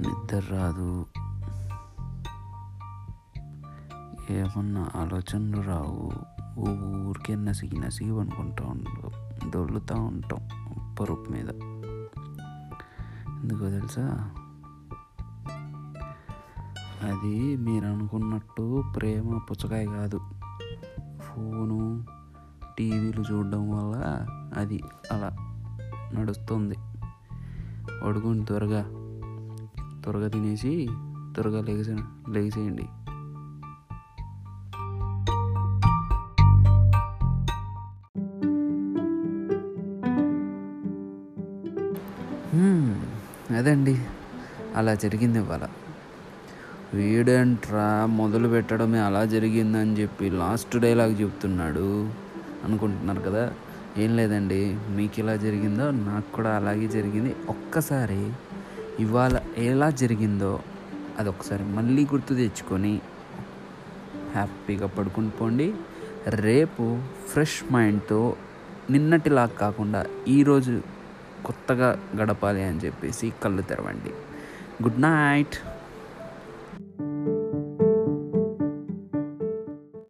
నిద్ర రాదు. ఏమన్నా ఆలోచనలు రావు. ఊరికే నసిగి నసిగి పనుకుంటా ఉంటాం. దొల్లుతూ ఉంటాం పరుపు మీద. ఎందుకో తెలుసా? అది మీరు అనుకున్నట్టు ప్రేమ పుచ్చకాయ కాదు. ఫోను టీవీలు చూడడం వల్ల అది అలా నడుస్తుంది. పడుకోండి త్వరగా. త్వరగా తినేసి త్వరగా లేచే లెగసేయండి. అదండి. అలా జరిగింది ఇవాళ. వీడేంట్రా మొదలు పెట్టడమే అలా జరిగిందని చెప్పి లాస్ట్ డైలాగ్ చెప్తున్నాడు అనుకుంటున్నారు కదా? ఏం లేదండి. మీకు ఇలా జరిగిందో నాకు కూడా అలాగే జరిగింది. ఒక్కసారి ఇవాళ ఎలా జరిగిందో అది ఒకసారి మళ్ళీ గుర్తు తెచ్చుకొని హ్యాపీగా పడుకుని పోండి. రేపు ఫ్రెష్ మైండ్తో నిన్నటిలా కాకుండా ఈరోజు కొత్తగా గడపాలి అని చెప్పేసి కళ్ళు తెరవండి. Good night.